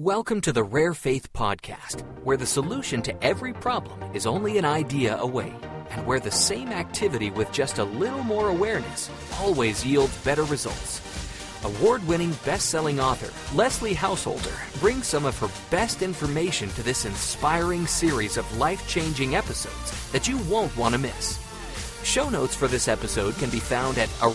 Welcome to the Rare Faith Podcast, where the solution to every problem is only an idea away, and where the same activity with just a little more awareness always yields better results. Award winning best selling author Leslie Householder brings some of her best information to this inspiring series of life changing episodes that you won't want to miss. Show notes for this episode can be found at a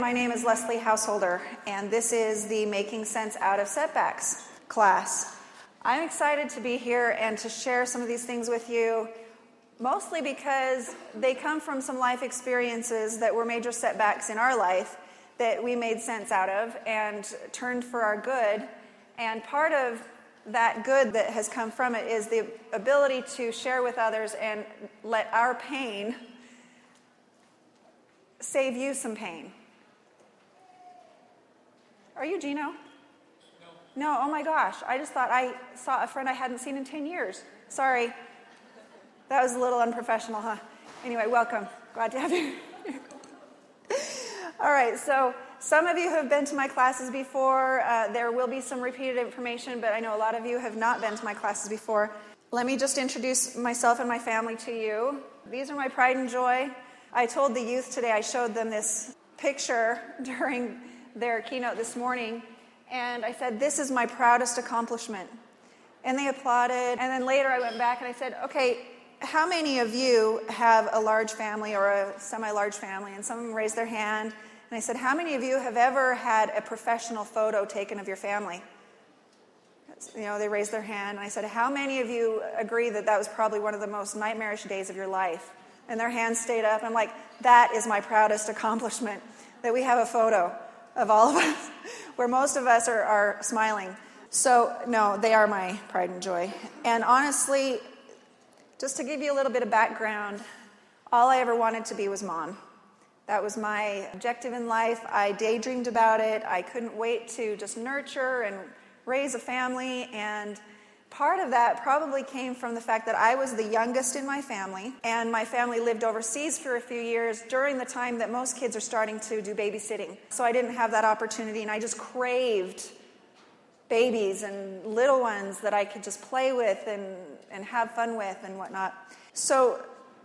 My name is Leslie Householder, and this is the Making Sense Out of Setbacks class. I'm excited to be here and to share some of these things with you, mostly because they come from some life experiences that were major setbacks in our life that we made sense out of and turned for our good. And part of that good that has come from it is the ability to share with others and let our pain save you some pain. Are you Gino? No. No, oh my gosh. I just thought I saw a friend I hadn't seen in 10 years. Sorry. That was a little unprofessional, huh? Anyway, welcome. Glad to have you. All right, so some of you have been to my classes before. Uh, there will be some repeated information, but I know a lot of you have not been to my classes before. Let me just introduce myself and my family to you. These are my pride and joy. I told the youth today, I showed them this picture during their keynote this morning, and I said, This is my proudest accomplishment. And they applauded. And then later I went back and I said, Okay, how many of you have a large family or a semi large family? And some of them raised their hand. And I said, How many of you have ever had a professional photo taken of your family? You know, they raised their hand. And I said, How many of you agree that that was probably one of the most nightmarish days of your life? And their hands stayed up. I'm like, That is my proudest accomplishment, that we have a photo of all of us, where most of us are, are smiling. So, no, they are my pride and joy. And honestly, just to give you a little bit of background, all I ever wanted to be was mom. That was my objective in life. I daydreamed about it. I couldn't wait to just nurture and raise a family. And Part of that probably came from the fact that I was the youngest in my family, and my family lived overseas for a few years during the time that most kids are starting to do babysitting. So I didn't have that opportunity, and I just craved babies and little ones that I could just play with and, and have fun with and whatnot. So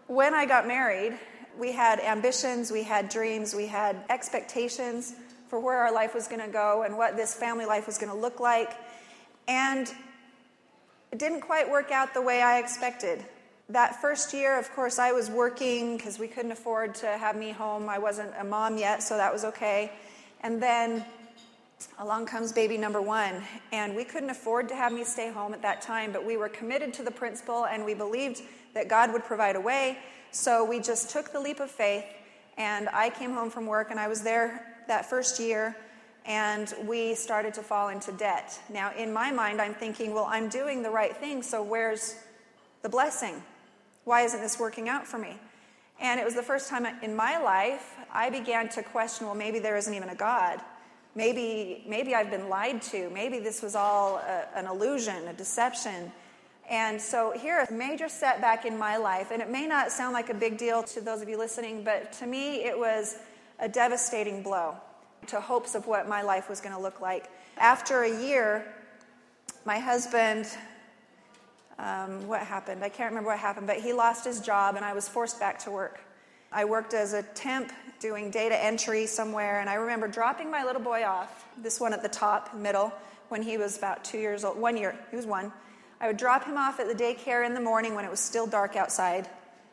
when I got married, we had ambitions, we had dreams, we had expectations for where our life was going to go and what this family life was going to look like. And it didn't quite work out the way I expected. That first year, of course, I was working because we couldn't afford to have me home. I wasn't a mom yet, so that was okay. And then along comes baby number one, and we couldn't afford to have me stay home at that time, but we were committed to the principle and we believed that God would provide a way. So we just took the leap of faith, and I came home from work, and I was there that first year and we started to fall into debt. Now, in my mind, I'm thinking, well, I'm doing the right thing, so where's the blessing? Why isn't this working out for me? And it was the first time in my life I began to question, well, maybe there isn't even a God. Maybe, maybe I've been lied to. Maybe this was all a, an illusion, a deception. And so here, a major setback in my life, and it may not sound like a big deal to those of you listening, but to me, it was a devastating blow to hopes of what my life was going to look like. After a year, my husband, um, what happened? I can't remember what happened, but he lost his job and I was forced back to work. I worked as a temp doing data entry somewhere, and I remember dropping my little boy off, this one at the top, middle, when he was about two years old, one year, he was one. I would drop him off at the daycare in the morning when it was still dark outside.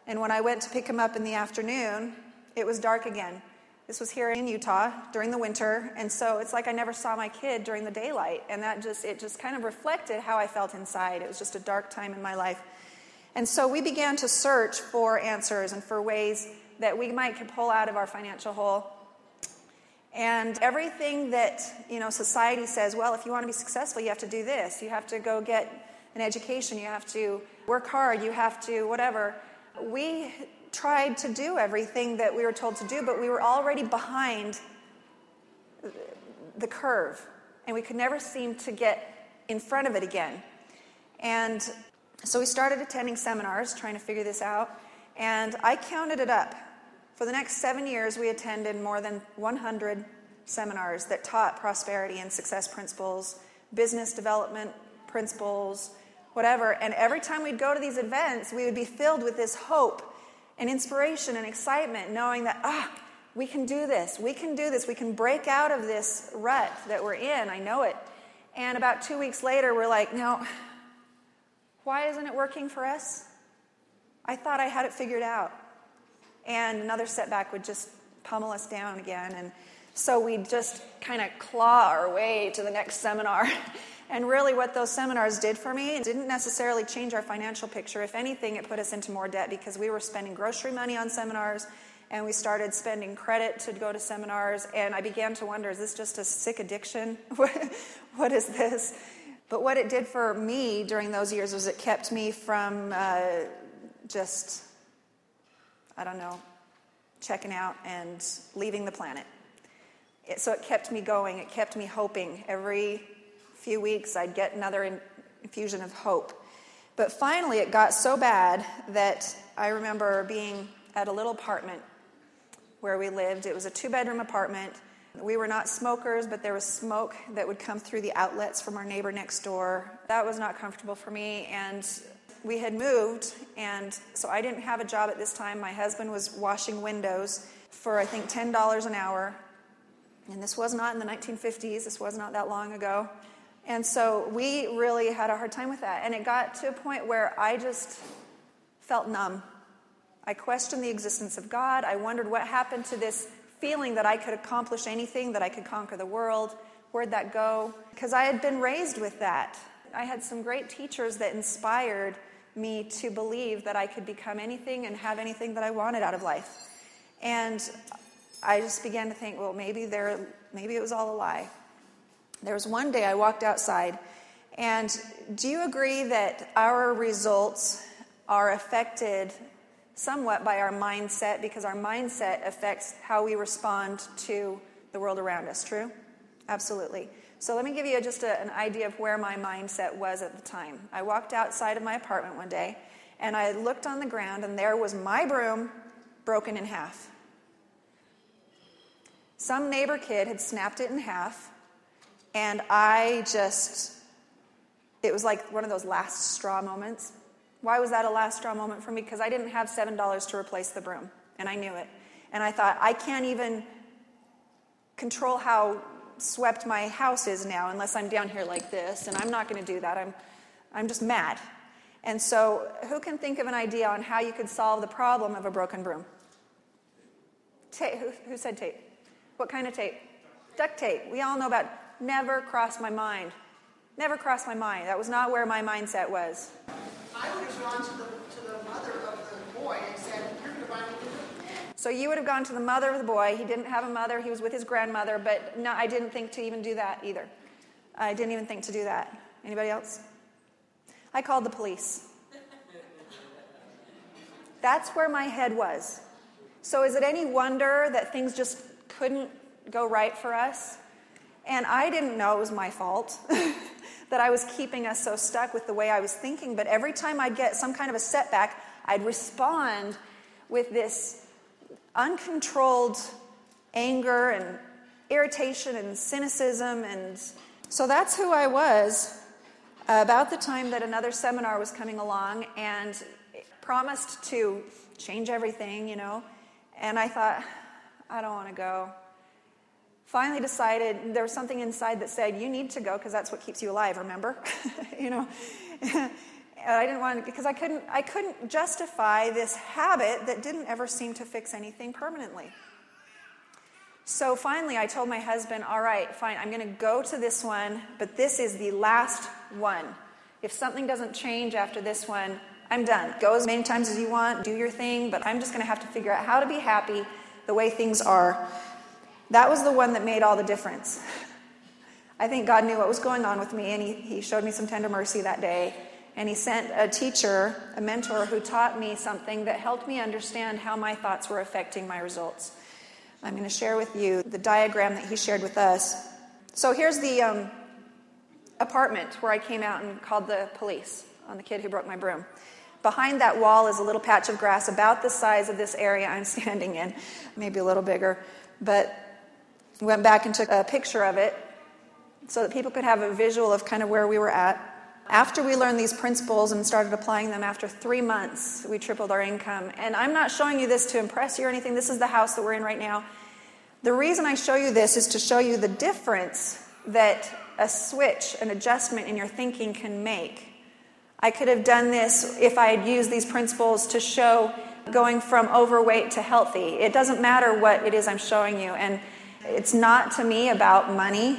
And when I went to pick him up in the afternoon, it was dark again. This was here in Utah during the winter, and so it's like I never saw my kid during the daylight, and that just it just kind of reflected how I felt inside. It was just a dark time in my life. And so we began to search for answers and for ways that we might pull out of our financial hole. And everything that, you know, society says, well, if you want to be successful, you have to do this. You have to go get an education, you have to work hard, you have to whatever. We tried to do everything that we were told to do, but we were already behind the curve, and we could never seem to get in front of it again. And so we started attending seminars trying to figure this out, and I counted it up For the next seven years, we attended more than 100 seminars that taught prosperity and success principles, business development principles, whatever. And every time we'd go to these events, we would be filled with this hope and inspiration and excitement, knowing that, ah, we can do this. We can do this. We can break out of this rut that we're in. I know it. And about two weeks later, we're like, no, why isn't it working for us? I thought I had it figured out and another setback would just pummel us down again. And so we'd just kind of claw our way to the next seminar. and really, what those seminars did for me didn't necessarily change our financial picture. If anything, it put us into more debt because we were spending grocery money on seminars and we started spending credit to go to seminars. And I began to wonder is this just a sick addiction? what is this? But what it did for me during those years was it kept me from uh, just I don't know, checking out and leaving the planet. It, so it kept me going, it kept me hoping. Every few weeks, I'd get another infusion of hope. But finally, it got so bad that I remember being at a little apartment where we lived. It was a two bedroom apartment. We were not smokers, but there was smoke that would come through the outlets from our neighbor next door. That was not comfortable for me, and we had moved, and so I didn't have a job at this time. My husband was washing windows for, I think, $10 an hour. And this was not in the 1950s, this was not that long ago. And so we really had a hard time with that. And it got to a point where I just felt numb. I questioned the existence of God. I wondered what happened to this feeling that I could accomplish anything, that I could conquer the world. Where'd that go? Because I had been raised with that. I had some great teachers that inspired me to believe that I could become anything and have anything that I wanted out of life. And I just began to think, well, maybe there, maybe it was all a lie. There was one day I walked outside, and do you agree that our results are affected somewhat by our mindset because our mindset affects how we respond to the world around us? True? Absolutely. So let me give you just a, an idea of where my mindset was at the time. I walked outside of my apartment one day and I looked on the ground and there was my broom broken in half. Some neighbor kid had snapped it in half and I just, it was like one of those last straw moments. Why was that a last straw moment for me? Because I didn't have $7 to replace the broom and I knew it. And I thought, I can't even control how swept my house is now unless I'm down here like this, and I'm not going to do that. I'm, I'm just mad. And so, who can think of an idea on how you could solve the problem of a broken broom? Tape. Who, who said tape? What kind of tape? Duct tape. We all know about never crossed my mind. Never crossed my mind. That was not where my mindset was. I would have gone to the, to the mother of the boy and said, You're going to buy me so you would have gone to the mother of the boy. He didn't have a mother, he was with his grandmother, but no, I didn't think to even do that either. I didn't even think to do that. Anybody else? I called the police. That's where my head was. So is it any wonder that things just couldn't go right for us? And I didn't know it was my fault that I was keeping us so stuck with the way I was thinking. But every time I'd get some kind of a setback, I'd respond with this uncontrolled anger and irritation and cynicism. And so that's who I was about the time that another seminar was coming along and promised to change everything, you know. And I thought, I don't want to go. Finally decided there was something inside that said, You need to go because that's what keeps you alive, remember? you know. I didn't want because I couldn't, I couldn't justify this habit that didn't ever seem to fix anything permanently. So finally, I told my husband, all right, fine, I'm going to go to this one, but this is the last one. If something doesn't change after this one, I'm done. Go as many times as you want, do your thing, but I'm just going to have to figure out how to be happy the way things are. That was the one that made all the difference. I think God knew what was going on with me, and He, he showed me some tender mercy that day and he sent a teacher, a mentor, who taught me something that helped me understand how my thoughts were affecting my results. I'm going to share with you the diagram that he shared with us. So here's the um, apartment where I came out and called the police on the kid who broke my broom. Behind that wall is a little patch of grass about the size of this area I'm standing in, maybe a little bigger. But went back and took a picture of it so that people could have a visual of kind of where we were at. After we learned these principles and started applying them, after three months, we tripled our income. And I'm not showing you this to impress you or anything. This is the house that we're in right now. The reason I show you this is to show you the difference that a switch, an adjustment in your thinking can make. I could have done this if I had used these principles to show going from overweight to healthy. It doesn't matter what it is I'm showing you. And it's not to me about money.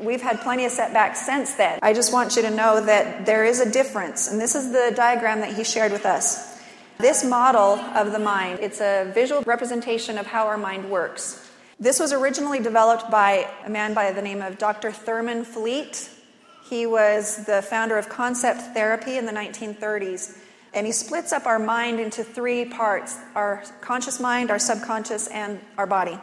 We've had plenty of setbacks since then. I just want you to know that there is a difference. And this is the diagram that he shared with us. This model of the mind, it's a visual representation of how our mind works. This was originally developed by a man by the name of Dr. Thurman Fleet. He was the founder of concept therapy in the 1930s. And he splits up our mind into three parts our conscious mind, our subconscious, and our body.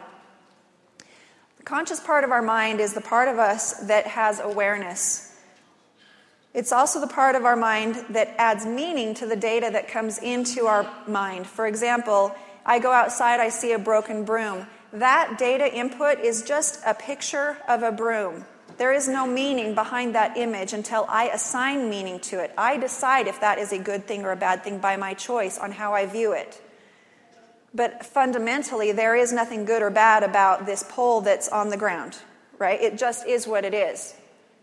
Conscious part of our mind is the part of us that has awareness. It's also the part of our mind that adds meaning to the data that comes into our mind. For example, I go outside, I see a broken broom that data input is just a picture of a broom. There is no meaning behind that image until I assign meaning to it. I decide if that is a good thing or a bad thing by my choice on how I view it. But fundamentally, there is nothing good or bad about this pole that's on the ground, right? It just is what it is.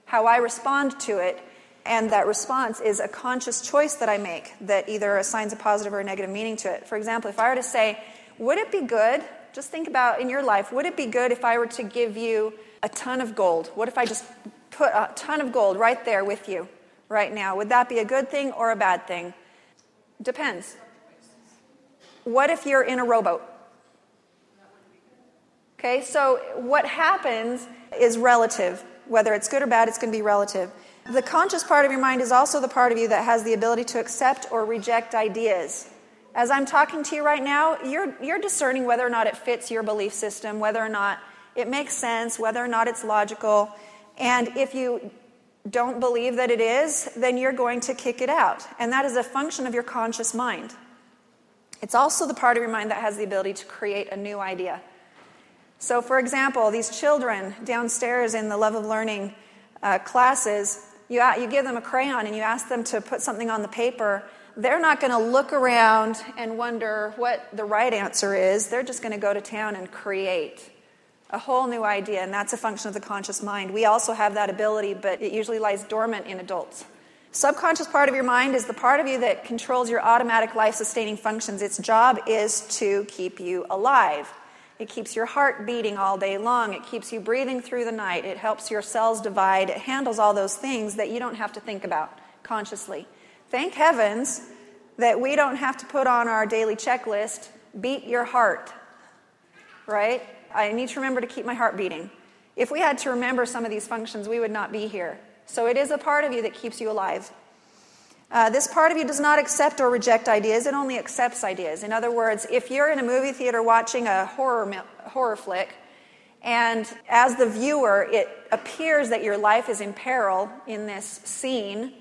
How I respond to it, and that response is a conscious choice that I make that either assigns a positive or a negative meaning to it. For example, if I were to say, Would it be good just think about in your life would it be good if I were to give you a ton of gold? What if I just put a ton of gold right there with you right now? Would that be a good thing or a bad thing? Depends. What if you're in a rowboat? Okay, so what happens is relative. Whether it's good or bad, it's going to be relative. The conscious part of your mind is also the part of you that has the ability to accept or reject ideas. As I'm talking to you right now, you're, you're discerning whether or not it fits your belief system, whether or not it makes sense, whether or not it's logical. And if you don't believe that it is, then you're going to kick it out. And that is a function of your conscious mind. It's also the part of your mind that has the ability to create a new idea. So, for example, these children downstairs in the Love of Learning uh, classes, you, you give them a crayon and you ask them to put something on the paper, they're not going to look around and wonder what the right answer is. They're just going to go to town and create a whole new idea, and that's a function of the conscious mind. We also have that ability, but it usually lies dormant in adults. Subconscious part of your mind is the part of you that controls your automatic life sustaining functions. Its job is to keep you alive. It keeps your heart beating all day long. It keeps you breathing through the night. It helps your cells divide. It handles all those things that you don't have to think about consciously. Thank heavens that we don't have to put on our daily checklist beat your heart, right? I need to remember to keep my heart beating. If we had to remember some of these functions, we would not be here. So it is a part of you that keeps you alive. Uh, this part of you does not accept or reject ideas, it only accepts ideas. In other words, if you're in a movie theater watching a horror, horror flick, and as the viewer, it appears that your life is in peril in this scene,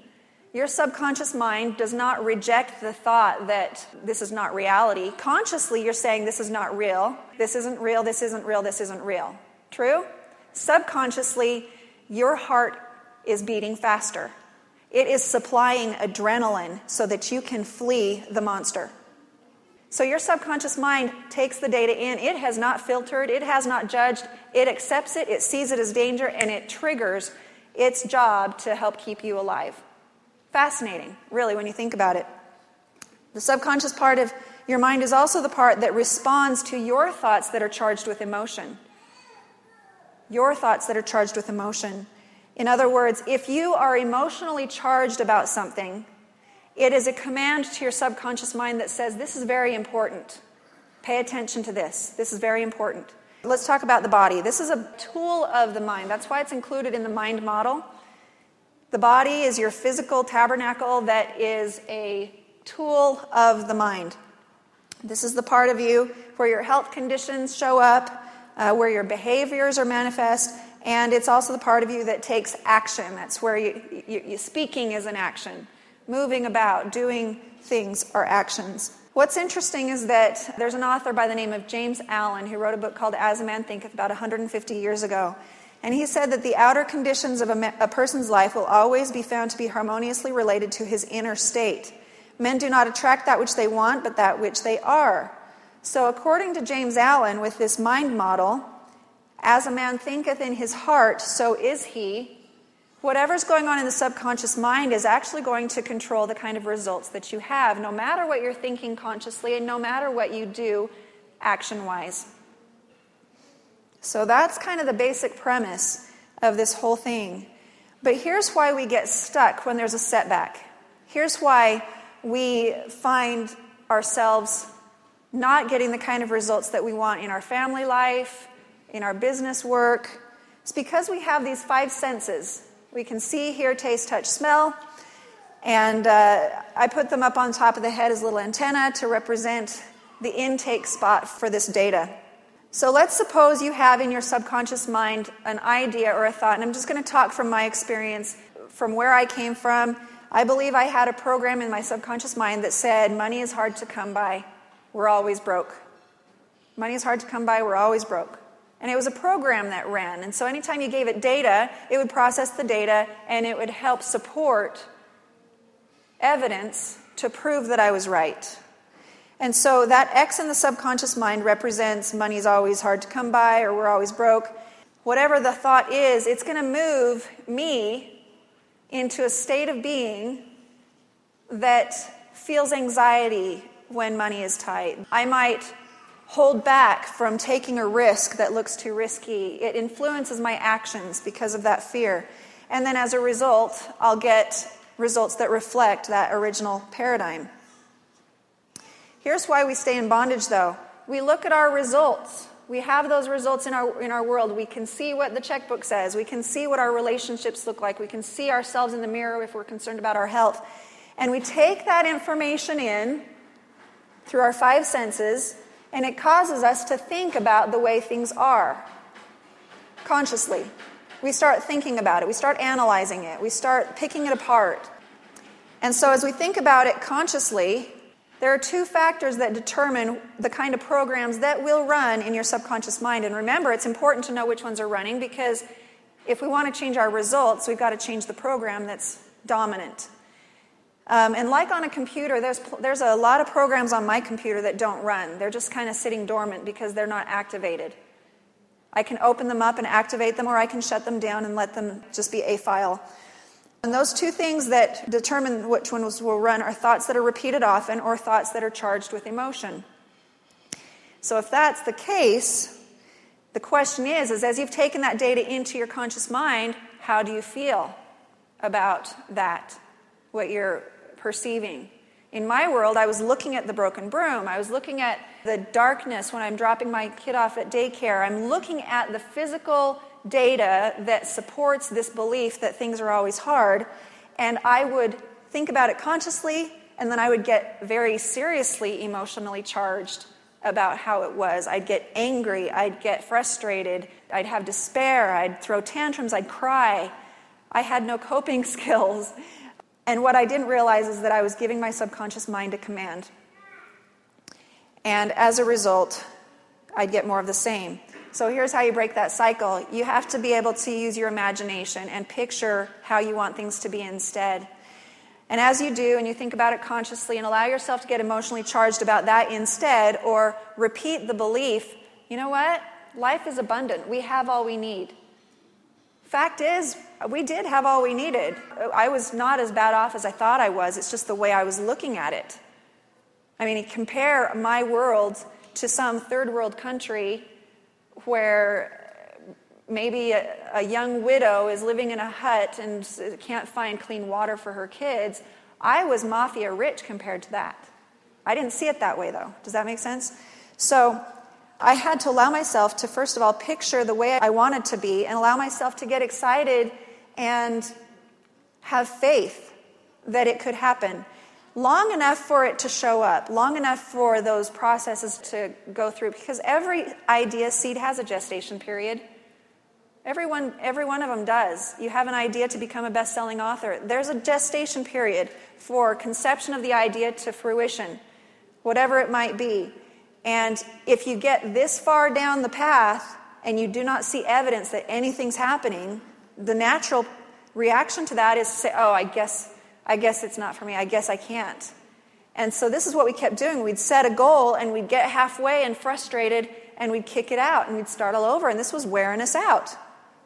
your subconscious mind does not reject the thought that this is not reality. Consciously, you're saying this is not real. This isn't real. This isn't real. This isn't real. True? Subconsciously, your heart is beating faster. It is supplying adrenaline so that you can flee the monster. So your subconscious mind takes the data in. It has not filtered, it has not judged, it accepts it, it sees it as danger, and it triggers its job to help keep you alive. Fascinating, really, when you think about it. The subconscious part of your mind is also the part that responds to your thoughts that are charged with emotion. Your thoughts that are charged with emotion. In other words, if you are emotionally charged about something, it is a command to your subconscious mind that says, This is very important. Pay attention to this. This is very important. Let's talk about the body. This is a tool of the mind. That's why it's included in the mind model. The body is your physical tabernacle that is a tool of the mind. This is the part of you where your health conditions show up, uh, where your behaviors are manifest, and it's also the part of you that takes action. That's where you, you, you, speaking is an action, moving about, doing things are actions. What's interesting is that there's an author by the name of James Allen who wrote a book called As a Man Thinketh about 150 years ago. And he said that the outer conditions of a, a, person's life will always be found to be harmoniously related to his inner state. Men do not attract that which they want, but that which they are. So, according to James Allen, with this mind model, as a man thinketh in his heart, so is he whatever's going on in the subconscious mind is actually going to control the kind of results that you have, no matter what you're thinking consciously and no matter what you do action wise. So that's kind of the basic premise of this whole thing. But here's why we get stuck when there's a setback. Here's why we find ourselves not getting the kind of results that we want in our family life, in our business work. It's because we have these five senses we can see, hear, taste, touch, smell. And uh, I put them up on top of the head as little antenna to represent the intake spot for this data. So let's suppose you have in your subconscious mind an idea or a thought, and I'm just going to talk from my experience, from where I came from. I believe I had a program in my subconscious mind that said, Money is hard to come by, we're always broke. Money is hard to come by, we're always broke. And it was a program that ran. And so anytime you gave it data, it would process the data and it would help support evidence to prove that I was right. And so that X in the subconscious mind represents money's always hard to come by or we're always broke. Whatever the thought is, it's going to move me into a state of being that feels anxiety when money is tight. I might hold back from taking a risk that looks too risky. It influences my actions because of that fear. And then as a result, I'll get results that reflect that original paradigm. Here's why we stay in bondage, though. We look at our results. We have those results in our, in our world. We can see what the checkbook says. We can see what our relationships look like. We can see ourselves in the mirror if we're concerned about our health. And we take that information in through our five senses and it causes us to think about the way things are consciously. We start thinking about it, we start analyzing it, we start picking it apart. And so, as we think about it consciously, there are two factors that determine the kind of programs that will run in your subconscious mind. And remember, it's important to know which ones are running because if we want to change our results, we've got to change the program that's dominant. Um, and like on a computer, there's, there's a lot of programs on my computer that don't run. They're just kind of sitting dormant because they're not activated. I can open them up and activate them, or I can shut them down and let them just be a file. And those two things that determine which ones will run are thoughts that are repeated often or thoughts that are charged with emotion. So if that's the case, the question is, is as you've taken that data into your conscious mind, how do you feel about that? What you're perceiving. In my world, I was looking at the broken broom. I was looking at the darkness when I'm dropping my kid off at daycare. I'm looking at the physical data that supports this belief that things are always hard. And I would think about it consciously, and then I would get very seriously emotionally charged about how it was. I'd get angry, I'd get frustrated, I'd have despair, I'd throw tantrums, I'd cry. I had no coping skills. And what I didn't realize is that I was giving my subconscious mind a command. And as a result, I'd get more of the same. So here's how you break that cycle you have to be able to use your imagination and picture how you want things to be instead. And as you do, and you think about it consciously and allow yourself to get emotionally charged about that instead, or repeat the belief you know what? Life is abundant. We have all we need. Fact is, we did have all we needed. I was not as bad off as I thought I was. It's just the way I was looking at it. I mean, compare my world to some third world country where maybe a, a, young widow is living in a hut and can't find clean water for her kids. I was mafia rich compared to that. I didn't see it that way, though. Does that make sense? So I had to allow myself to, first of all, picture the way I wanted to be and allow myself to get excited and have faith that it could happen. Long enough for it to show up, long enough for those processes to go through, because every idea seed has a gestation period. Everyone, every one of them does. You have an idea to become a best selling author. There's a gestation period for conception of the idea to fruition, whatever it might be. And if you get this far down the path and you do not see evidence that anything's happening, the natural reaction to that is to say, oh, I guess, I guess it's not for me. I guess I can't. And so this is what we kept doing. We'd set a goal and we'd get halfway and frustrated and we'd kick it out and we'd start all over. And this was wearing us out.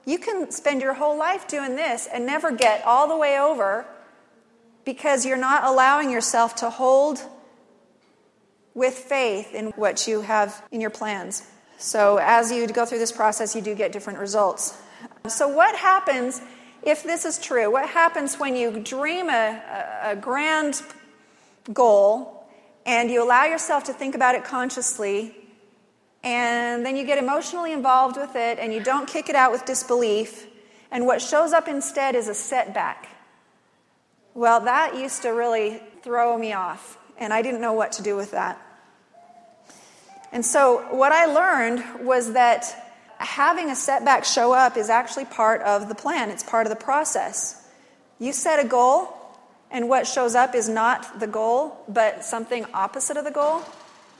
You can spend your whole life doing this and never get all the way over because you're not allowing yourself to hold with faith in what you have in your plans. So, as you go through this process, you do get different results. So, what happens if this is true? What happens when you dream a, a, grand goal and you allow yourself to think about it consciously and then you get emotionally involved with it and you don't kick it out with disbelief, and what shows up instead is a setback. Well, that used to really throw me off, and I didn't know what to do with that. And so, what I learned was that having a setback show up is actually part of the plan, it's part of the process. You set a goal, and what shows up is not the goal, but something opposite of the goal.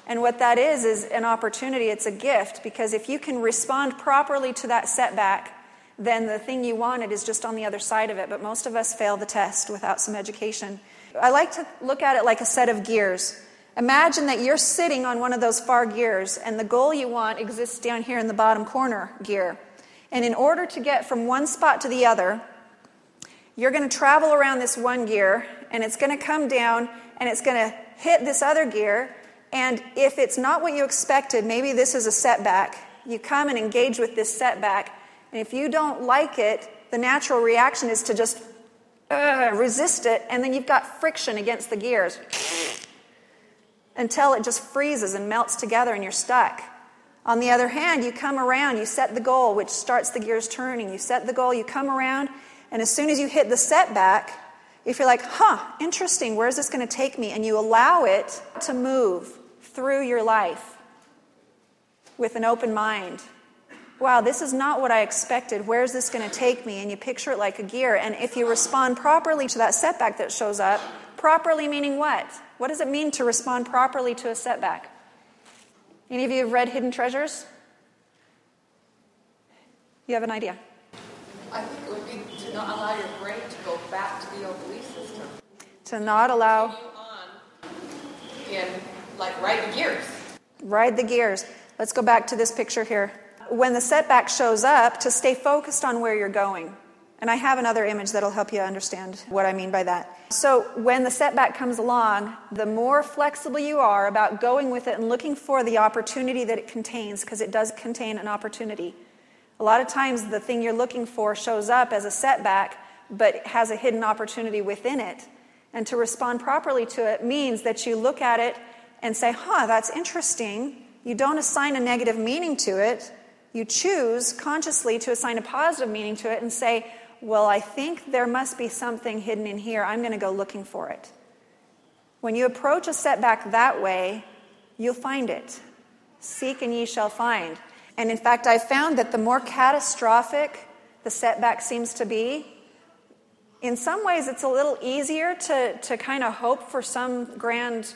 And what that is, is an opportunity, it's a gift, because if you can respond properly to that setback, then the thing you wanted is just on the other side of it. But most of us fail the test without some education. I like to look at it like a set of gears. Imagine that you're sitting on one of those far gears, and the goal you want exists down here in the bottom corner gear. And in order to get from one spot to the other, you're going to travel around this one gear, and it's going to come down, and it's going to hit this other gear, and if it's not what you expected, maybe this is a setback, you come and engage with this setback. And if you don't like it, the natural reaction is to just uh, resist it, and then you've got friction against the gears until it just freezes and melts together and you're stuck. On the other hand, you come around, you set the goal, which starts the gears turning. You set the goal, you come around, and as soon as you hit the setback, if you're like, huh, interesting, where's this going to take me? And you allow it to move through your life with an open mind. Wow, this is not what I expected. Where's this going to take me? And you picture it like a gear. And if you respond properly to that setback that shows up, properly meaning what? What does it mean to respond properly to a setback? Any of you have read Hidden Treasures? You have an idea? I think it would be to not allow your brain to go back to the old belief system. To not allow. In like ride the gears. Ride the gears. Let's go back to this picture here. When the setback shows up, to stay focused on where you're going. And I have another image that'll help you understand what I mean by that. So, when the setback comes along, the more flexible you are about going with it and looking for the opportunity that it contains, because it does contain an opportunity. A lot of times, the thing you're looking for shows up as a setback, but has a hidden opportunity within it. And to respond properly to it means that you look at it and say, huh, that's interesting. You don't assign a negative meaning to it. You choose consciously to assign a positive meaning to it and say, well, I think there must be something hidden in here. I'm going to go looking for it. When you approach a setback that way, you'll find it. Seek and ye shall find. And in fact, I've found that the more catastrophic the setback seems to be, in some ways it's a little easier to, to kind of hope for some grand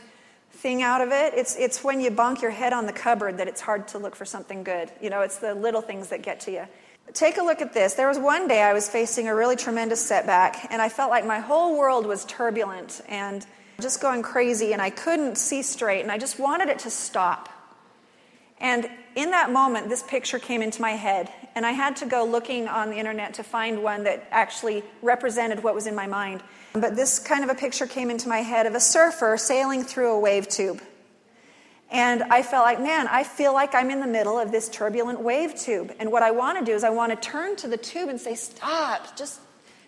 thing out of it. It's, it's when you bonk your head on the cupboard that it's hard to look for something good. You know, it's the little things that get to you. Take a look at this. There was one day I was facing a really tremendous setback, and I felt like my whole world was turbulent and just going crazy, and I couldn't see straight, and I just wanted it to stop. And in that moment, this picture came into my head, and I had to go looking on the internet to find one that actually represented what was in my mind. But this kind of a picture came into my head of a surfer sailing through a wave tube. And I felt like, man, I feel like I'm in the middle of this turbulent wave tube. And what I want to do is I want to turn to the tube and say, stop, just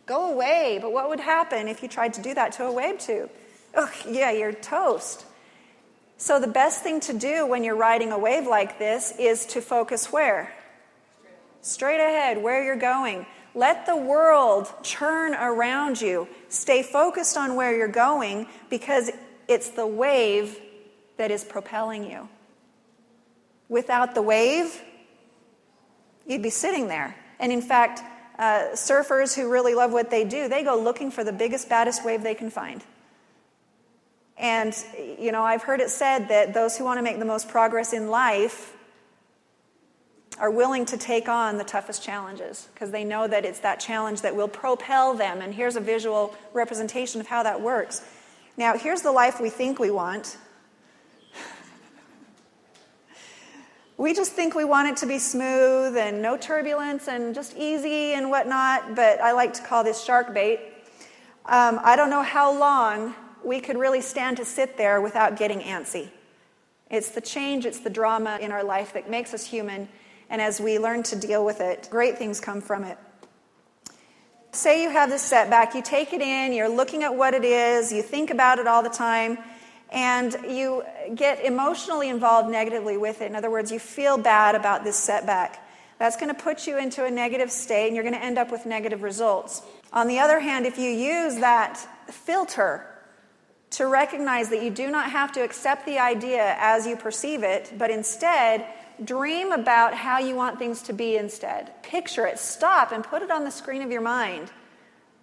go away. But what would happen if you tried to do that to a wave tube? Oh, yeah, you're toast. So the best thing to do when you're riding a wave like this is to focus where? Straight ahead, where you're going. Let the world churn around you. Stay focused on where you're going because it's the wave that is propelling you. Without the wave, you'd be sitting there. And in fact, uh, surfers who really love what they do, they go looking for the biggest, baddest wave they can find. And, you know, I've heard it said that those who want to make the most progress in life are willing to take on the toughest challenges because they know that it's that challenge that will propel them. And here's a visual representation of how that works. Now, here's the life we think we want. We just think we want it to be smooth and no turbulence and just easy and whatnot, but I like to call this shark bait. Um, I don't know how long we could really stand to sit there without getting antsy. It's the change, it's the drama in our life that makes us human, and as we learn to deal with it, great things come from it. Say you have this setback, you take it in, you're looking at what it is, you think about it all the time, and you get emotionally involved negatively with it. In other words, you feel bad about this setback. That's going to put you into a negative state, and you're going to end up with negative results. On the other hand, if you use that filter to recognize that you do not have to accept the idea as you perceive it, but instead dream about how you want things to be instead. Picture it, stop, and put it on the screen of your mind.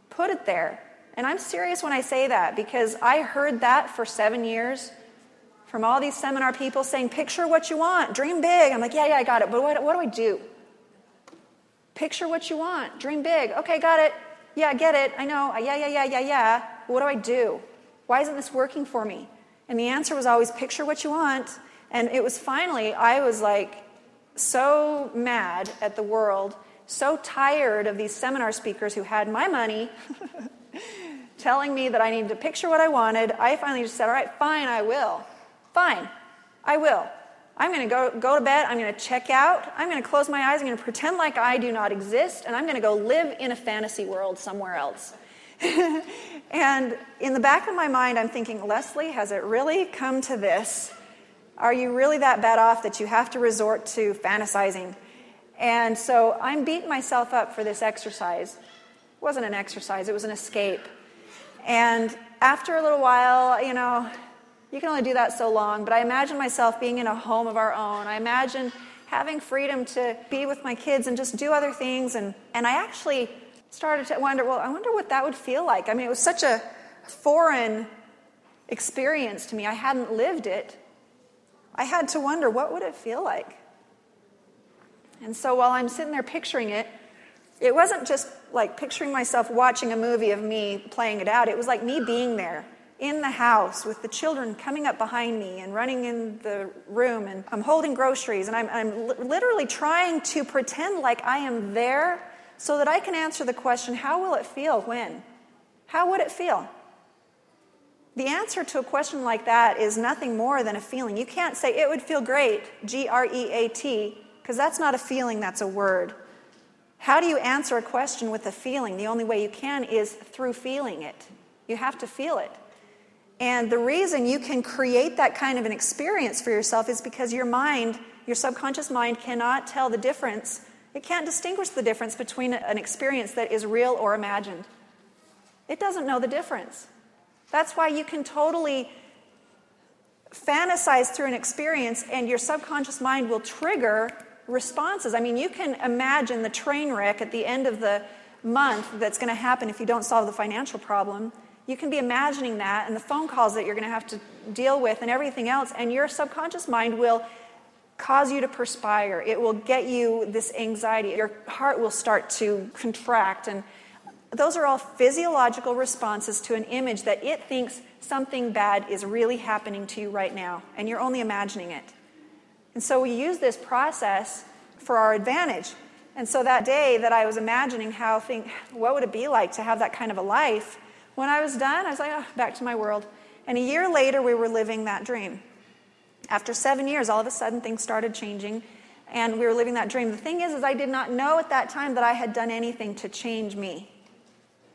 Put it there. And I'm serious when I say that because I heard that for seven years from all these seminar people saying, picture what you want, dream big. I'm like, yeah, yeah, I got it. But what, what do I do? Picture what you want, dream big. Okay, got it. Yeah, I get it. I know. Yeah, yeah, yeah, yeah, yeah. What do I do? Why isn't this working for me? And the answer was always picture what you want. And it was finally, I was like so mad at the world, so tired of these seminar speakers who had my money telling me that I needed to picture what I wanted. I finally just said, all right, fine, I will. Fine, I will. I'm going to go, go to bed. I'm going to check out. I'm going to close my eyes. I'm going to pretend like I do not exist. And I'm going to go live in a fantasy world somewhere else. and in the back of my mind, I'm thinking, Leslie, has it really come to this? Are you really that bad off that you have to resort to fantasizing? And so I'm beating myself up for this exercise. It wasn't an exercise, it was an escape. And after a little while, you know, you can only do that so long, but I imagine myself being in a home of our own. I imagine having freedom to be with my kids and just do other things. And, and I actually started to wonder, well, I wonder what that would feel like. I mean, it was such a foreign experience to me. I hadn't lived it. I had to wonder, what would it feel like? And so while I'm sitting there picturing it, it wasn't just like picturing myself watching a movie of me playing it out. It was like me being there in the house with the children coming up behind me and running in the room, and I'm holding groceries, and I'm, I'm literally trying to pretend like I am there so that I can answer the question how will it feel when? How would it feel? The answer to a question like that is nothing more than a feeling. You can't say it would feel great, G R E A T, because that's not a feeling, that's a word. How do you answer a question with a feeling? The only way you can is through feeling it. You have to feel it. And the reason you can create that kind of an experience for yourself is because your mind, your subconscious mind, cannot tell the difference it can't distinguish the difference between an experience that is real or imagined. It doesn't know the difference. That's why you can totally fantasize through an experience and your subconscious mind will trigger responses. I mean, you can imagine the train wreck at the end of the month that's going to happen if you don't solve the financial problem. You can be imagining that and the phone calls that you're going to have to deal with and everything else, and your subconscious mind will cause you to perspire. It will get you this anxiety. Your heart will start to contract. And those are all physiological responses to an image that it thinks something bad is really happening to you right now, and you're only imagining it. And so we use this process for our advantage. And so that day that I was imagining how think, what would it be like to have that kind of a life, when I was done, I was like, oh, back to my world. And a year later, we were living that dream. After seven years, all of a sudden things started changing and we were living that dream. The thing is, is I did not know at that time that I had done anything to change me.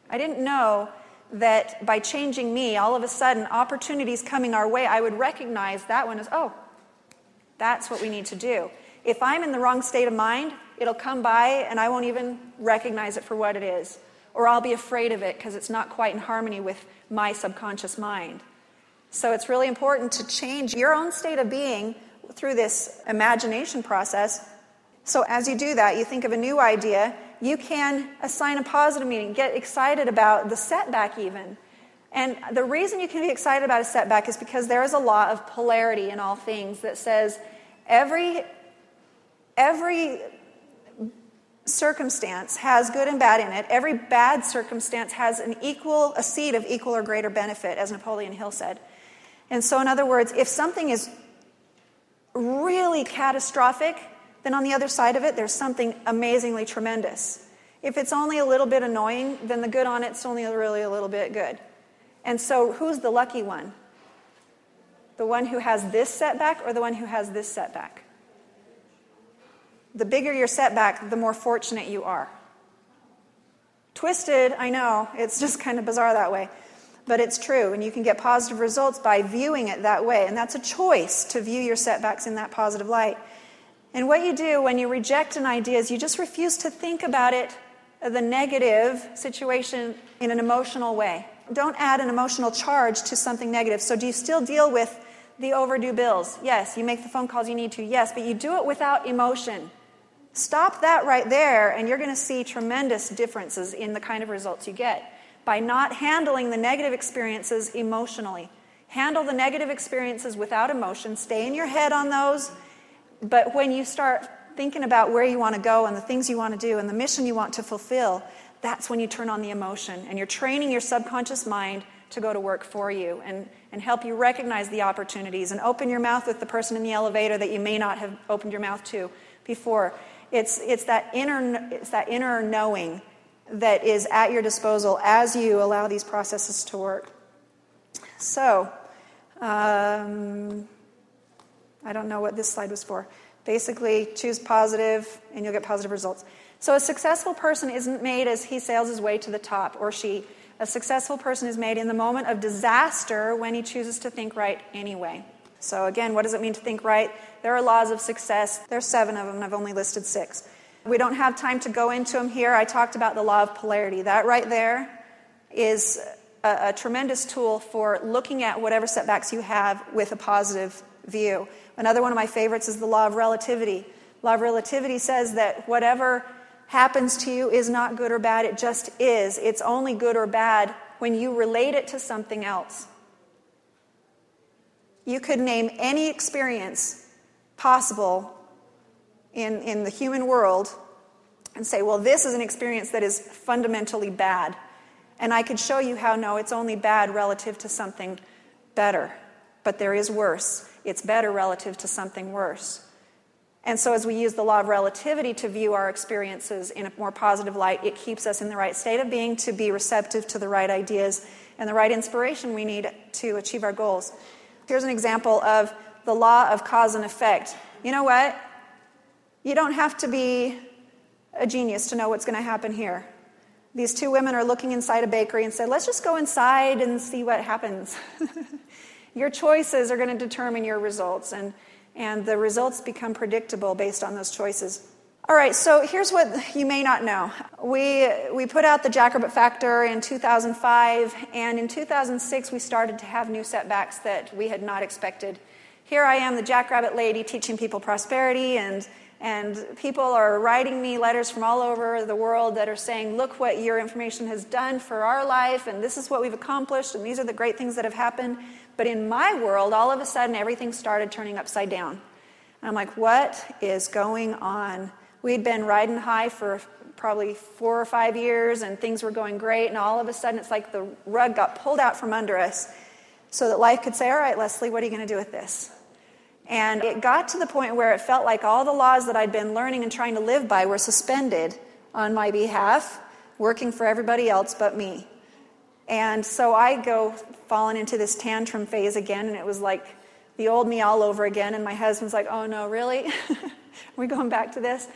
I didn't know that by changing me, all of a sudden, opportunities coming our way, I would recognize that one as, oh, that's what we need to do. If I'm in the wrong state of mind, it'll come by and I won't even recognize it for what it is. Or I'll be afraid of it because it's not quite in harmony with my subconscious mind. So it's really important to change your own state of being through this imagination process. So as you do that, you think of a new idea You can assign a positive meaning, get excited about the setback, even. And the reason you can be excited about a setback is because there is a law of polarity in all things that says every, every circumstance has good and bad in it. Every bad circumstance has an equal, a seed of equal or greater benefit, as Napoleon Hill said. And so, in other words, if something is really catastrophic, then on the other side of it, there's something amazingly tremendous. If it's only a little bit annoying, then the good on it's only really a little bit good. And so, who's the lucky one? The one who has this setback or the one who has this setback? The bigger your setback, the more fortunate you are. Twisted, I know, it's just kind of bizarre that way. But it's true, and you can get positive results by viewing it that way. And that's a choice to view your setbacks in that positive light. And what you do when you reject an idea is you just refuse to think about it, the negative situation, in an emotional way. Don't add an emotional charge to something negative. So, do you still deal with the overdue bills? Yes. You make the phone calls you need to? Yes. But you do it without emotion. Stop that right there, and you're going to see tremendous differences in the kind of results you get by not handling the negative experiences emotionally. Handle the negative experiences without emotion. Stay in your head on those. But when you start thinking about where you want to go and the things you want to do and the mission you want to fulfill, that's when you turn on the emotion. And you're training your subconscious mind to go to work for you and, and help you recognize the opportunities and open your mouth with the person in the elevator that you may not have opened your mouth to before. It's, it's, that, inner, it's that inner knowing that is at your disposal as you allow these processes to work. So, um, I don't know what this slide was for. Basically, choose positive and you'll get positive results. So, a successful person isn't made as he sails his way to the top or she. A successful person is made in the moment of disaster when he chooses to think right anyway. So, again, what does it mean to think right? There are laws of success. There's seven of them, and I've only listed six. We don't have time to go into them here. I talked about the law of polarity. That right there is a, a tremendous tool for looking at whatever setbacks you have with a positive view. Another one of my favorites is the law of relativity. Law of relativity says that whatever happens to you is not good or bad, it just is. It's only good or bad when you relate it to something else. You could name any experience possible in, in the human world and say, well, this is an experience that is fundamentally bad. And I could show you how no, it's only bad relative to something better. But there is worse. It's better relative to something worse. And so, as we use the law of relativity to view our experiences in a more positive light, it keeps us in the right state of being to be receptive to the right ideas and the right inspiration we need to achieve our goals. Here's an example of the law of cause and effect. You know what? You don't have to be a genius to know what's going to happen here. These two women are looking inside a bakery and said, Let's just go inside and see what happens. your choices are going to determine your results, and, and the results become predictable based on those choices. All right, so here's what you may not know. We, we put out the Jackrabbit Factor in 2005, and in 2006 we started to have new setbacks that we had not expected. Here I am, the Jackrabbit lady, teaching people prosperity and and people are writing me letters from all over the world that are saying, Look what your information has done for our life, and this is what we've accomplished, and these are the great things that have happened. But in my world, all of a sudden, everything started turning upside down. And I'm like, What is going on? We'd been riding high for probably four or five years, and things were going great, and all of a sudden, it's like the rug got pulled out from under us so that life could say, All right, Leslie, what are you going to do with this? And it got to the point where it felt like all the laws that I'd been learning and trying to live by were suspended on my behalf, working for everybody else but me. And so I go falling into this tantrum phase again, and it was like the old me all over again. And my husband's like, oh no, really? Are we going back to this?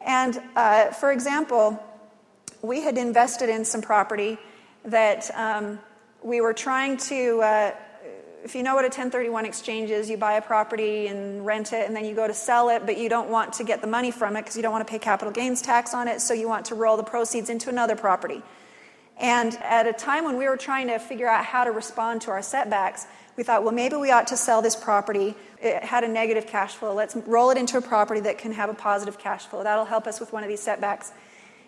And uh, for example, we had invested in some property that um, we were trying to. Uh, if you know what a 1031 exchange is, you buy a property and rent it, and then you go to sell it, but you don't want to get the money from it because you don't want to pay capital gains tax on it, so you want to roll the proceeds into another property. And at a time when we were trying to figure out how to respond to our setbacks, we thought, well, maybe we ought to sell this property. It had a negative cash flow. Let's roll it into a property that can have a positive cash flow. That'll help us with one of these setbacks.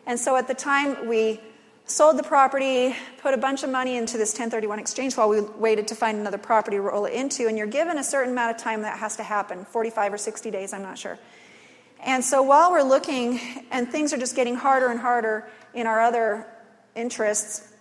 And so at the time, we sold the property, put a bunch of money into this 1031 exchange while we waited to find another property to roll it into. And you're given a certain amount of time that has to happen 45 or 60 days, I'm not sure. And so while we're looking, and things are just getting harder and harder in our other interests,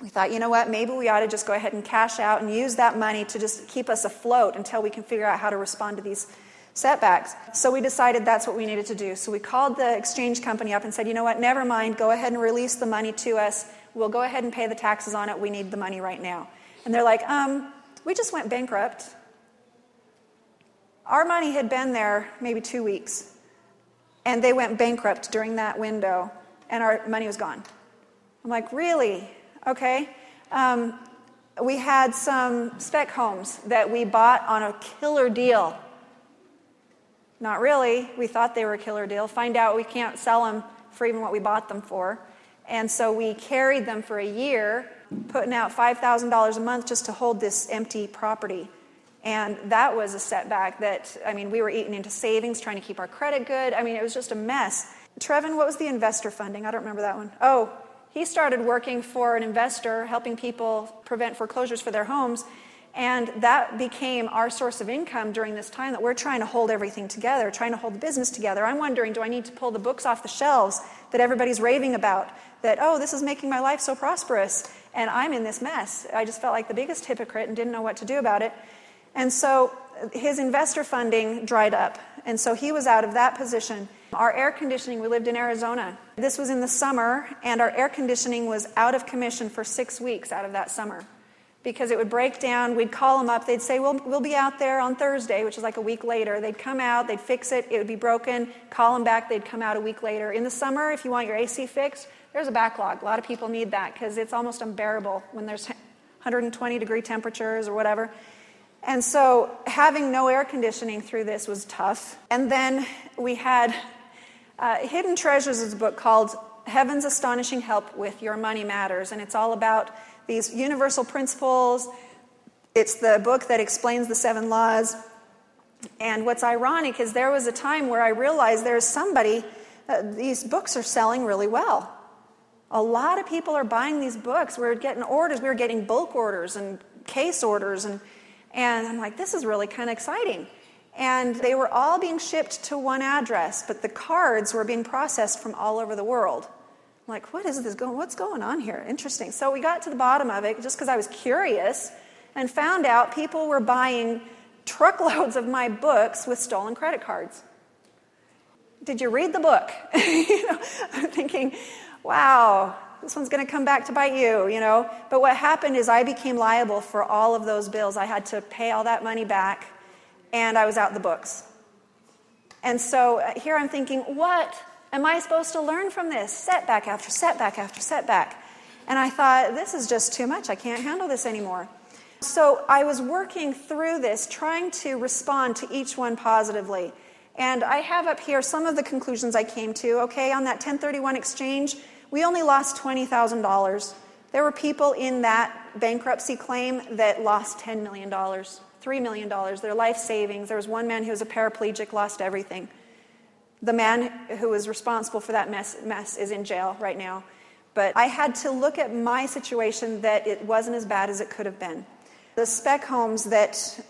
we thought, you know what, maybe we ought to just go ahead and cash out and use that money to just keep us afloat until we can figure out how to respond to these setbacks. So we decided that's what we needed to do. So we called the exchange company up and said, you know what, never mind, go ahead and release the money to us. We'll go ahead and pay the taxes on it. We need the money right now. And they're like, um, we just went bankrupt. Our money had been there maybe two weeks, and they went bankrupt during that window, and our money was gone. I'm like, really? Okay. Um, we had some spec homes that we bought on a killer deal not really. We thought they were a killer deal. Find out we can't sell them for even what we bought them for. And so we carried them for a year, putting out $5,000 a month just to hold this empty property. And that was a setback that, I mean, we were eating into savings, trying to keep our credit good. I mean, it was just a mess. Trevin, what was the investor funding? I don't remember that one. Oh, he started working for an investor, helping people prevent foreclosures for their homes. And that became our source of income during this time that we're trying to hold everything together, trying to hold the business together. I'm wondering do I need to pull the books off the shelves that everybody's raving about? That, oh, this is making my life so prosperous, and I'm in this mess. I just felt like the biggest hypocrite and didn't know what to do about it. And so his investor funding dried up. And so he was out of that position. Our air conditioning, we lived in Arizona. This was in the summer, and our air conditioning was out of commission for six weeks out of that summer because it would break down. We'd call them up. They'd say, well, we'll be out there on Thursday, which is like a week later. They'd come out, they'd fix it, it would be broken, call them back, they'd come out a week later. In the summer, if you want your AC fixed, there's a backlog. A lot of people need that because it's almost unbearable when there's 120 degree temperatures or whatever. And so having no air conditioning through this was tough. And then we had uh, Hidden Treasures is a book called Heaven's Astonishing Help with Your Money Matters, and it's all about these universal principles. It's the book that explains the seven laws. And what's ironic is there was a time where I realized there's somebody, uh, these books are selling really well. A lot of people are buying these books. We are getting orders. We were getting bulk orders and case orders. And, and I'm like, this is really kind of exciting. And they were all being shipped to one address, but the cards were being processed from all over the world like, what is this going? What's going on here? Interesting. So we got to the bottom of it just because I was curious and found out people were buying truckloads of my books with stolen credit cards. Did you read the book? you know, I'm thinking, wow, this one's going to come back to bite you, you know. But what happened is I became liable for all of those bills. I had to pay all that money back, and I was out the books. And so uh, here I'm thinking, what am I supposed to learn from this? Setback after setback after setback. And I thought, this is just too much. I can't handle this anymore. So I was working through this, trying to respond to each one positively. And I have up here some of the conclusions I came to. Okay, on that 1031 exchange, we only lost $20,000. There were people in that bankruptcy claim that lost $10 million, $3 million, their life savings. There was one man who was a paraplegic, lost everything. The man who was responsible for that mess, mess is in jail right now. But I had to look at my situation that it wasn't as bad as it could have been. The spec homes that,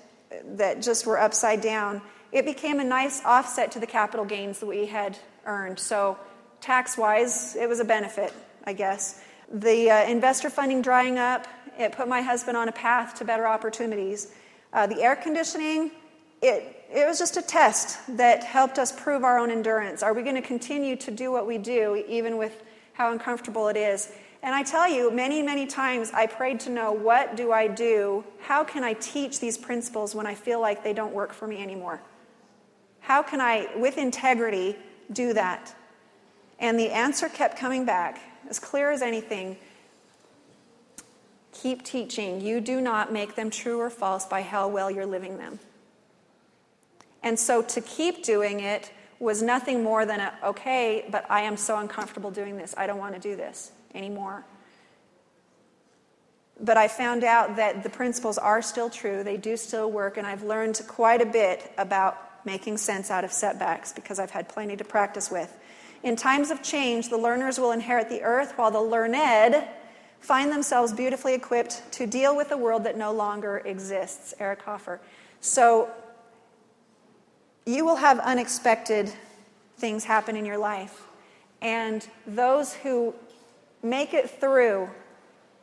that just were upside down, it became a nice offset to the capital gains that we had earned. So, tax wise, it was a benefit, I guess. The uh, investor funding drying up, it put my husband on a path to better opportunities. Uh, the air conditioning, it, it was just a test that helped us prove our own endurance. Are we going to continue to do what we do, even with how uncomfortable it is? And I tell you, many, many times I prayed to know what do I do? How can I teach these principles when I feel like they don't work for me anymore? How can I, with integrity, do that? And the answer kept coming back, as clear as anything. Keep teaching. You do not make them true or false by how well you're living them. And so to keep doing it was nothing more than a, okay, but I am so uncomfortable doing this. I don't want to do this anymore. But I found out that the principles are still true, they do still work, and I've learned quite a bit about making sense out of setbacks because I've had plenty to practice with. In times of change, the learners will inherit the earth, while the learned find themselves beautifully equipped to deal with a world that no longer exists. Eric Hoffer. So, you will have unexpected things happen in your life. And those who make it through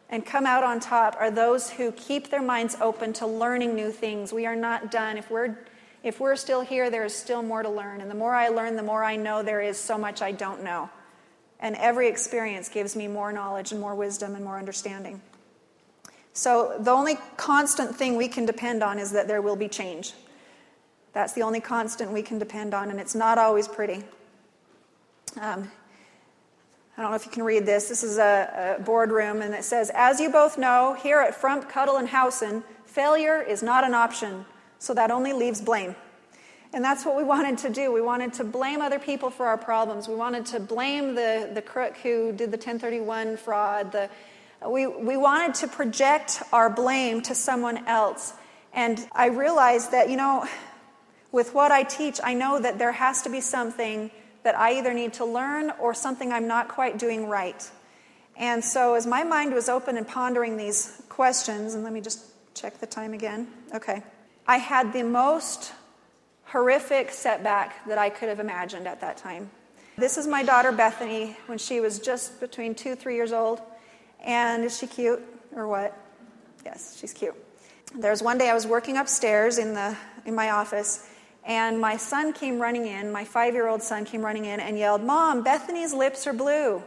and come out on top are those who keep their minds open to learning new things. We are not done. If we're if we're still here, there is still more to learn. And the more I learn, the more I know there is so much I don't know. And every experience gives me more knowledge and more wisdom and more understanding. So the only constant thing we can depend on is that there will be change. That's the only constant we can depend on, and it's not always pretty. Um, I don't know if you can read this. This is a, a, boardroom, and it says, As you both know, here at Frump, Cuddle, and Howson, failure is not an option, so that only leaves blame. And that's what we wanted to do. We wanted to blame other people for our problems. We wanted to blame the, the crook who did the 1031 fraud. The, we, we wanted to project our blame to someone else. And I realized that, you know, with what I teach, I know that there has to be something that I either need to learn or something I'm not quite doing right. And so, as my mind was open and pondering these questions, and let me just check the time again. Okay. I had the most horrific setback that I could have imagined at that time. This is my daughter Bethany when she was just between two, three years old. And is she cute or what? Yes, she's cute. There was one day I was working upstairs in, the, in my office, and my son came running in, my five year old son came running in and yelled, Mom, Bethany's lips are blue.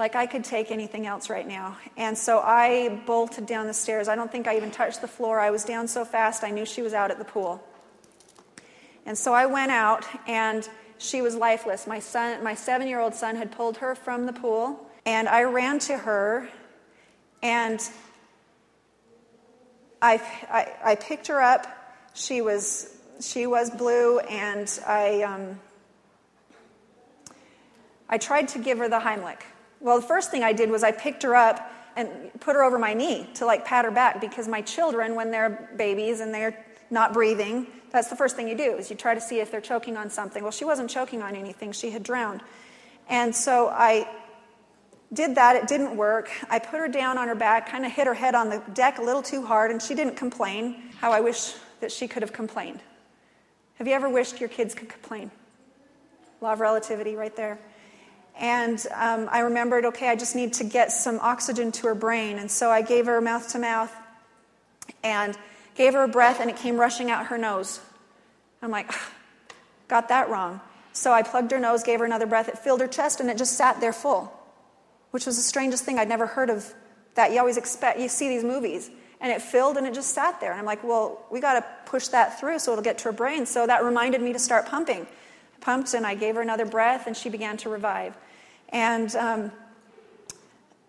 Like I could take anything else right now. And so I bolted down the stairs. I don't think I even touched the floor. I was down so fast I knew she was out at the pool. And so I went out and she was lifeless. My son, my seven year old son had pulled her from the pool, and I ran to her and I, I, I picked her up she was she was blue, and I um, I tried to give her the Heimlich. Well, the first thing I did was I picked her up and put her over my knee to like pat her back because my children, when they're babies and they're not breathing, that's the first thing you do is you try to see if they're choking on something. Well, she wasn't choking on anything; she had drowned, and so I did that. It didn't work. I put her down on her back, kind of hit her head on the deck a little too hard, and she didn't complain. How I wish that she could have complained. Have you ever wished your kids could complain? Law of relativity, right there. And um, I remembered, okay, I just need to get some oxygen to her brain. And so I gave her mouth to mouth and gave her a breath, and it came rushing out her nose. I'm like, got that wrong. So I plugged her nose, gave her another breath. It filled her chest, and it just sat there full, which was the strangest thing. I'd never heard of that. You always expect, you see these movies and it filled and it just sat there. And I'm like, well, we got to push that through so it'll get to her brain. So that reminded me to start pumping. Pumped and I gave her another breath and she began to revive. And um,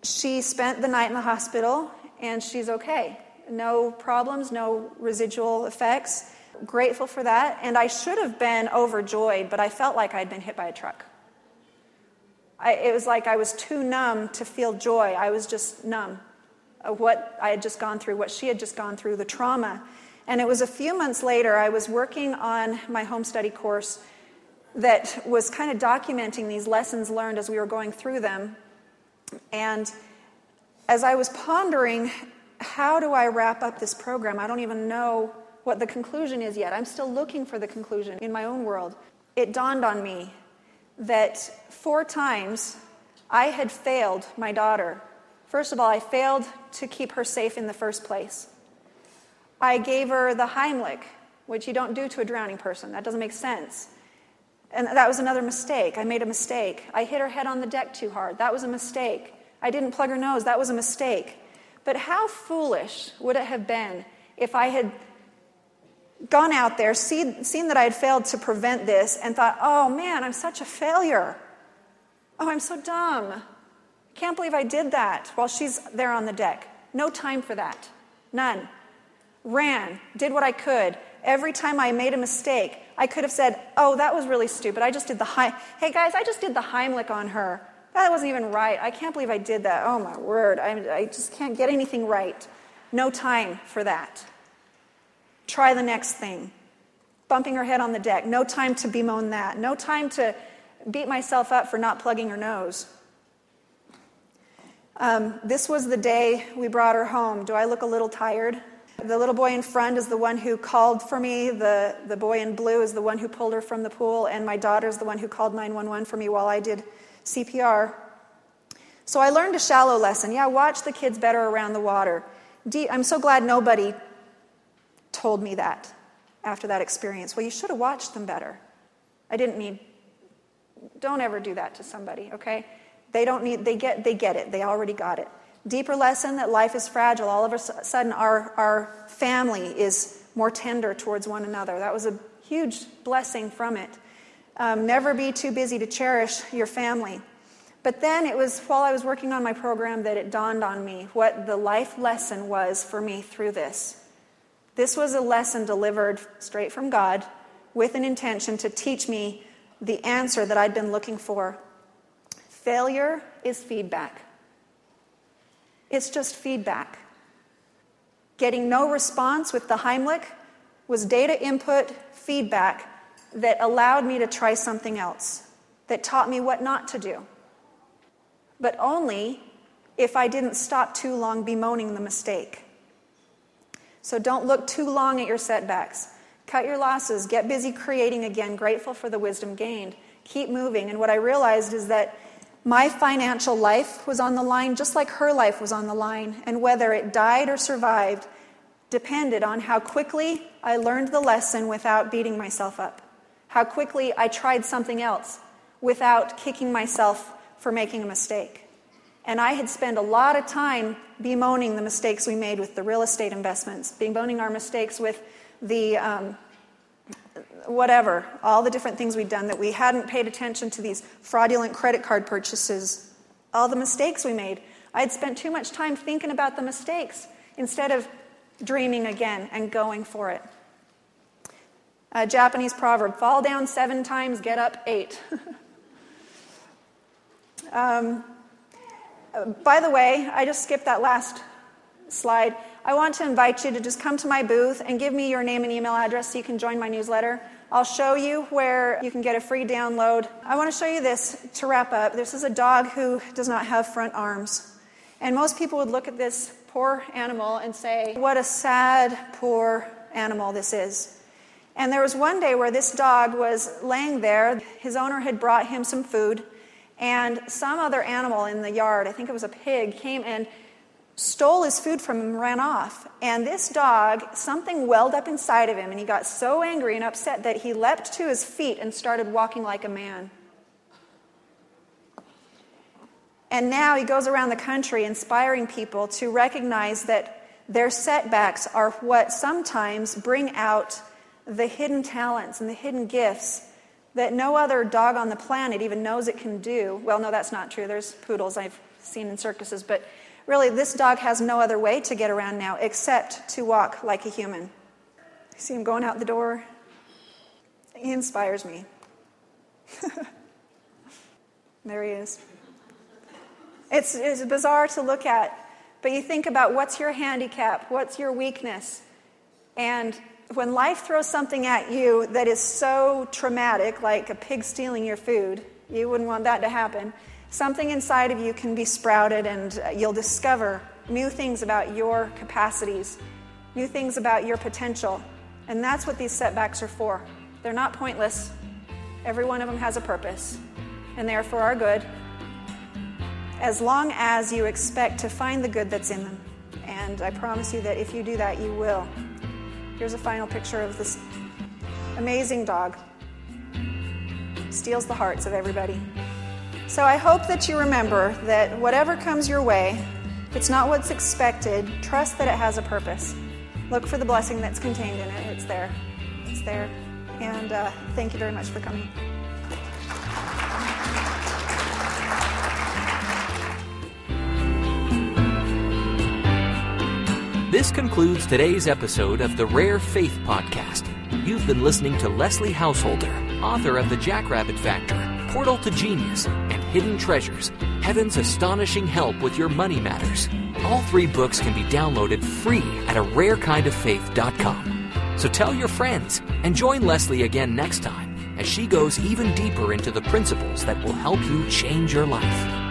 she spent the night in the hospital and she's okay. No problems, no residual effects. Grateful for that. And I should have been overjoyed, but I felt like I'd been hit by a truck. I, it was like I was too numb to feel joy. I was just numb what I had just gone through, what she had just gone through, the trauma. And it was a few months later, I was working on my home study course that was kind of documenting these lessons learned as we were going through them. And as I was pondering, how do I wrap up this program? I don't even know what the conclusion is yet. I'm still looking for the conclusion in my own world. It dawned on me that four times I had failed my daughter First of all, I failed to keep her safe in the first place. I gave her the Heimlich, which you don't do to a drowning person. That doesn't make sense. And that was another mistake. I made a mistake. I hit her head on the deck too hard. That was a mistake. I didn't plug her nose. That was a mistake. But how foolish would it have been if I had gone out there, see, seen that I had failed to prevent this, and thought, oh man, I'm such a failure. Oh, I'm so dumb. Can't believe I did that while she's there on the deck. No time for that. None. Ran, did what I could. Every time I made a mistake, I could have said, Oh, that was really stupid. I just did the high. Hey guys, I just did the Heimlich on her. That wasn't even right. I can't believe I did that. Oh my word. I, I just can't get anything right. No time for that. Try the next thing. bumping her head on the deck. No time to bemoan that. No time to beat myself up for not plugging her nose. Um, this was the day we brought her home. Do I look a little tired? The little boy in front is the one who called for me. The, the boy in blue is the one who pulled her from the pool. And my daughter is the one who called 911 for me while I did CPR. So I learned a shallow lesson. Yeah, watch the kids better around the water. I'm so glad nobody told me that after that experience. Well, you should have watched them better. I didn't need, don't ever do that to somebody, okay? They don't need, they get, they get it. They already got it. Deeper lesson that life is fragile. All of a sudden, our, our family is more tender towards one another. That was a huge blessing from it. Um, never be too busy to cherish your family. But then it was while I was working on my program that it dawned on me what the life lesson was for me through this. This was a lesson delivered straight from God with an intention to teach me the answer that I'd been looking for. Failure is feedback. It's just feedback. Getting no response with the Heimlich was data input feedback that allowed me to try something else, that taught me what not to do. But only if I didn't stop too long bemoaning the mistake. So don't look too long at your setbacks. Cut your losses. Get busy creating again, grateful for the wisdom gained. Keep moving. And what I realized is that my financial life was on the line just like her life was on the line, and whether it died or survived depended on how quickly I learned the lesson without beating myself up, how quickly I tried something else without kicking myself for making a mistake. And I had spent a lot of time bemoaning the mistakes we made with the real estate investments, bemoaning our mistakes with the um, whatever, all the different things we'd done that we hadn't paid attention to these fraudulent credit card purchases, all the mistakes we made. I had spent too much time thinking about the mistakes instead of dreaming again and going for it. A Japanese proverb fall down seven times, get up eight. um, by the way, I just skipped that last slide. I want to invite you to just come to my booth and give me your name and email address so you can join my newsletter. I'll show you where you can get a free download. I want to show you this to wrap up. This is a dog who does not have front arms. And most people would look at this poor animal and say, What a sad, poor animal this is. And there was one day where this dog was laying there. His owner had brought him some food, and some other animal in the yard, I think it was a pig, came and stole his food from him and ran off. And this dog, something welled up inside of him, and he got so angry and upset that he leapt to his feet and started walking like a man. And now he goes around the country inspiring people to recognize that their setbacks are what sometimes bring out the hidden talents and the hidden gifts that no other dog on the planet even knows it can do. Well, no, that's not true. There's poodles I've seen in circuses, but Really, this dog has no other way to get around now except to walk like a human. See him going out the door? He inspires me. there he is. It's, it's bizarre to look at, but you think about what's your handicap, what's your weakness, and when life throws something at you that is so traumatic, like a pig stealing your food, you wouldn't want that to happen something inside of you can be sprouted and uh, you'll discover new things about your capacities, new things about your potential. And that's what these setbacks are for. They're not pointless. Every one of them has a purpose, and they are for our good, as long as you expect to find the good that's in them. And I promise you that if you do that, you will. Here's a final picture of this amazing dog. Steals the hearts of everybody. So I hope that you remember that whatever comes your way, if it's not what's expected, trust that it has a purpose. Look for the blessing that's contained in it. It's there. It's there. And uh, thank you very much for coming. This concludes today's episode of the Rare Faith Podcast. You've been listening to Leslie Householder, author of The Jackrabbit Factor, Portal to Genius, and Hidden Treasures Heaven's Astonishing Help with Your Money Matters. All three books can be downloaded free at a rarekindoffaith.com. So tell your friends and join Leslie again next time as she goes even deeper into the principles that will help you change your life.